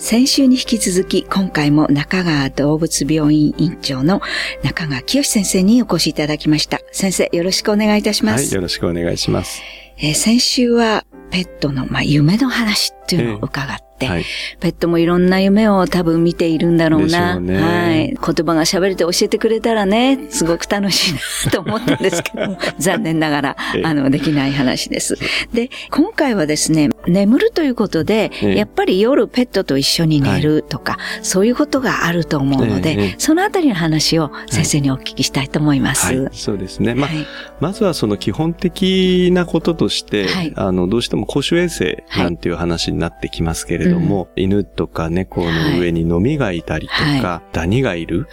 先週に引き続き、今回も中川動物病院院長の中川清先生にお越しいただきました。先生、よろしくお願いいたします。はい、よろしくお願いします。えー、先週はペットの、まあ、夢の話っていうのを伺って、えーはい、ペットもいろんな夢を多分見ているんだろうな。うね、はい。言葉が喋れて教えてくれたらね、すごく楽しいなと思ったんですけど残念ながら、あの、できない話です。で、今回はですね、眠るということで、やっぱり夜ペットと一緒に寝るとか、はい、そういうことがあると思うので、そのあたりの話を先生にお聞きしたいと思います。はい、そうですね。まあ、まずはその基本的なこととして、あの、どうしても公衆衛生なんていう話になってきますけれども、うん、犬とか猫の上にノミがいたりとか、ダニがいる。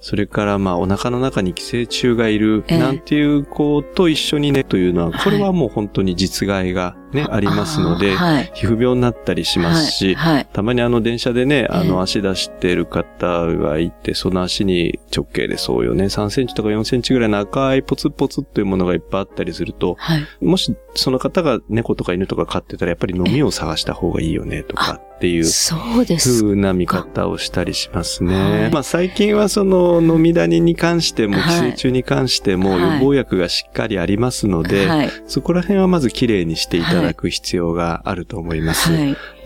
はいそれからまあお腹の中に寄生虫がいるなんていう子と一緒にねというのは、これはもう本当に実害がね、ありますので、皮膚病になったりしますし、たまにあの電車でね、あの足出してる方がいて、その足に直径でそうよね、3センチとか4センチぐらいの赤いポツポツっていうものがいっぱいあったりすると、もしその方が猫とか犬とか飼ってたらやっぱり飲みを探した方がいいよねとかっていう、そうです風な見方をしたりしますね。まあ最近はその飲みダニに関しても、寄生虫に関しても予防薬がしっかりありますので、そこら辺はまず綺麗にしていただく必要があると思います。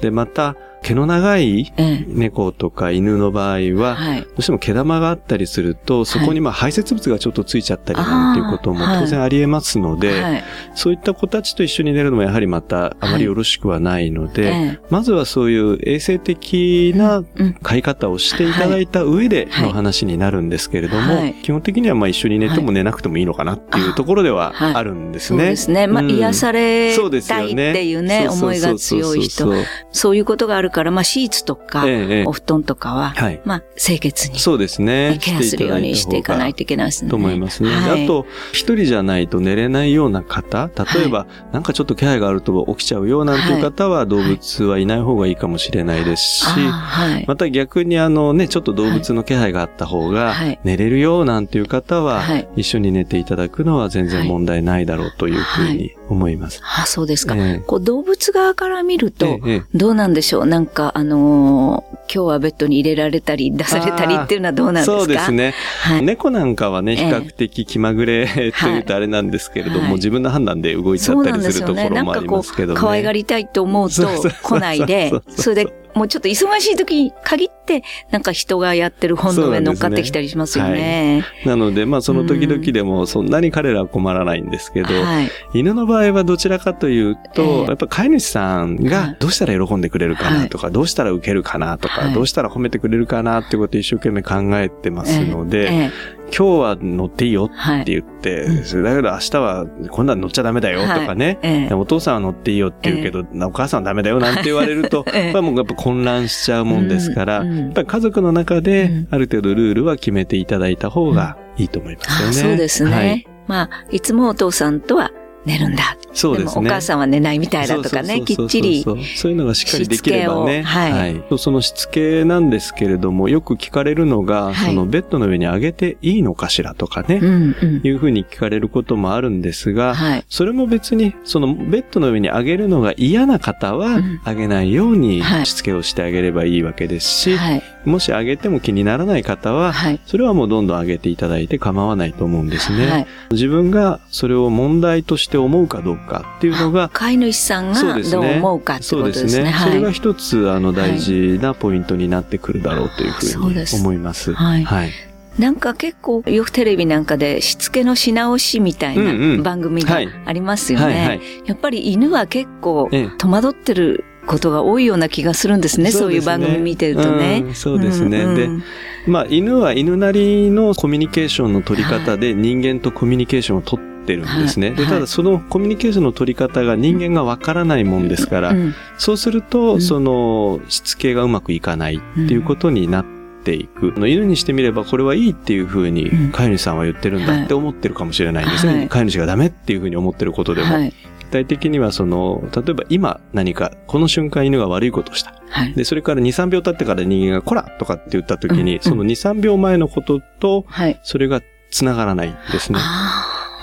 で、また、毛の長い猫とか犬の場合は、どうしても毛玉があったりすると、そこにまあ排泄物がちょっとついちゃったりなんていうことも当然あり得ますので、そういった子たちと一緒に寝るのもやはりまたあまりよろしくはないので、まずはそういう衛生的な飼い方をしていただいた上での話になるんですけれども、基本的にはまあ一緒に寝ても寝なくてもいいのかなっていうところではあるんですね。そうですね。まあ癒されたいっていうね、思いが強い人。そういうことがあるから、まあ、シーツとか、お布団とかは、はい、まあ、清潔に。そうですね。ケアするようにしていかないといけないですね。と思います。ね。はい、あと、一人じゃないと寝れないような方、例えば、はい、なんかちょっと気配があると起きちゃうよなんていう方は、動物はいない方がいいかもしれないですし、はい、また逆にあのね、ちょっと動物の気配があった方が、寝れるよなんていう方は、一緒に寝ていただくのは全然問題ないだろうというふうに思います。あ、そうですか。えー、こう動物側から見ると、どうなんでしょう、なんか、あのー、今日はベッドに入れられたり、出されたりっていうのはどうなんですか？そうですね、はい。猫なんかはね、比較的気まぐれというとあれなんですけれども、はい、自分の判断で動いちゃったりするところもありますけどね。ね。可愛がりたいと思うと来ないで、それでもうちょっと忙しい時に限って、なんか人がやってる本の上乗っかってきたりしますよね。ねはい、なので、まあその時々でもそんなに彼らは困らないんですけど、はい、犬の場合はどちらかというと、えー、やっぱ飼い主さんがどうしたら喜んでくれるかなとか、はい、どうしたら受けるかなとか、どうしたら褒めてくれるかなってことを一生懸命考えてますので、えーえー今日は乗っていいよって言って、はい、だけど明日は今度は乗っちゃダメだよとかね、はいお父さんは乗っていいよって言うけど、お母さん。はダメだよなんて言われると、ええ、もうやっぱ混乱しちゃうもんですから、うん、やっぱり家族の中である程度ルールは決めていただいた方がいいと思いますよね。そうですね。はい、まあ、いつもお父さんとは寝るんだ。そうですね。お母さんは寝ないみたいだとかね、きっちり。そういうのがしっかりできればね。はい、はい。そのしつけなんですけれども、よく聞かれるのが、はい、そのベッドの上に上げていいのかしらとかね、うんうん、いうふうに聞かれることもあるんですが、はい、それも別に、そのベッドの上に上げるのが嫌な方は、上げないようにしつけをしてあげればいいわけですし、はい、もし上げても気にならない方は、はい、それはもうどんどん上げていただいて構わないと思うんですね。はい、自分がそれを問題として思うかどうかっていうのが、飼い主さんがどう思うかってことですね。そうですね。それが一つ、あの、大事なポイントになってくるだろうというふうに思います。はい。はいなんか結構、よくテレビなんかでしつけのし直しみたいな番組がありますよね。やっぱり犬は結構戸惑ってることが多いような気がするんですね。そう、ね,、いう番組見てるとね。うん、そうですね。うんうん、で、まあ、犬は犬なりのコミュニケーションの取り方で人間とコミュニケーションを取ってるんですね。はい、で、ただそのコミュニケーションの取り方が人間がわからないもんですから、うん、そうすると、その、しつけがうまくいかないっていうことになって、いく。犬にしてみればこれはいいっていうふうに飼い主さんは言ってるんだって思ってるかもしれないんですね。はい、飼い主がダメっていうふうに思ってることでも。はい体的にはその、例えば今何か、この瞬間犬が悪いことをした。はい、で、それから2、3秒経ってから人間がこらとかって言った時に、うんうん、その2、3秒前のことと、それが繋がらないんですね。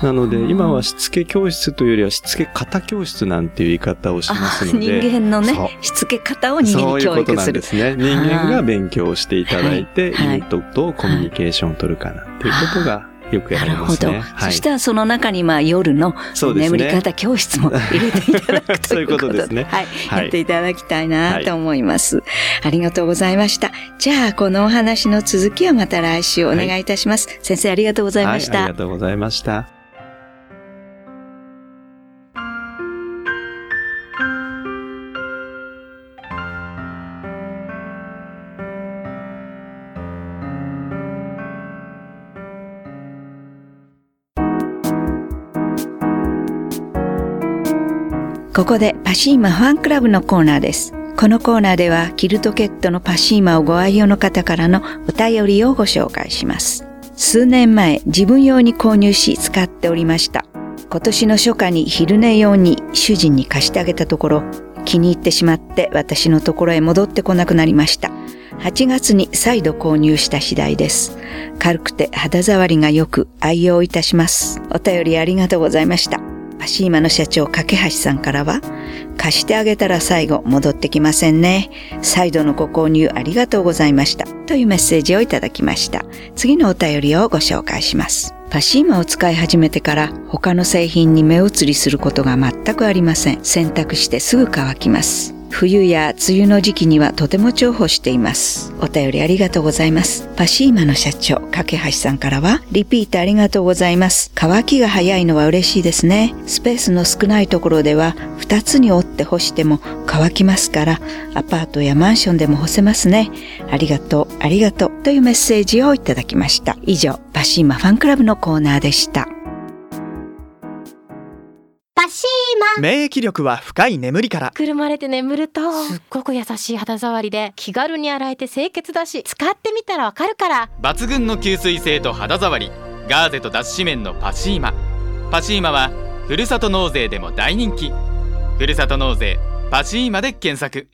なので、今はしつけ教室というよりはしつけ方教室なんていう言い方をしますので。人間のね、しつけ方を人間に教育する。そういうことなんですね。人間が勉強していただいて、はい、犬とどうコミュニケーションを取るかなっていうことがよくやりますね。なるほど。はい、そしたらその中にまあ夜の眠り方教室も入れていただくということで。そういうことですね。はい。はい、やっていただきたいなと思います、はい、ありがとうございました。じゃあ、このお話の続きはまた来週お願いいたします。先生ありがとうございました。ありがとうございました。ここでパシーマファンクラブのコーナーです。このコーナーではキルトケットのパシーマをご愛用の方からのお便りをご紹介します。数年前自分用に購入し使っておりました。今年の初夏に昼寝用に主人に貸してあげたところ気に入ってしまって私のところへ戻ってこなくなりました。8月に再度購入した次第です。軽くて肌触りが良く愛用いたします。お便りありがとうございました。パシーマの社長、架橋さんからは、貸してあげたら最後戻ってきませんね。再度のご購入ありがとうございました。というメッセージをいただきました。次のお便りをご紹介します。パシーマを使い始めてから他の製品に目移りすることが全くありません。洗濯してすぐ乾きます。冬や梅雨の時期にはとても重宝しています。お便りありがとうございます。パシーマの社長、架橋さんからは、リピートありがとうございます。乾きが早いのは嬉しいですね。スペースの少ないところでは、2つに折って干しても乾きますから、アパートやマンションでも干せますね。ありがとう、ありがとうというメッセージをいただきました。以上、パシーマファンクラブのコーナーでした。免疫力は深い眠りから。くるまれて眠るとすっごく優しい肌触りで気軽に洗えて清潔だし使ってみたらわかるから。抜群の吸水性と肌触り。ガーゼと脱脂綿のパシーマ。パシーマはふるさと納税でも大人気。ふるさと納税パシーマで検索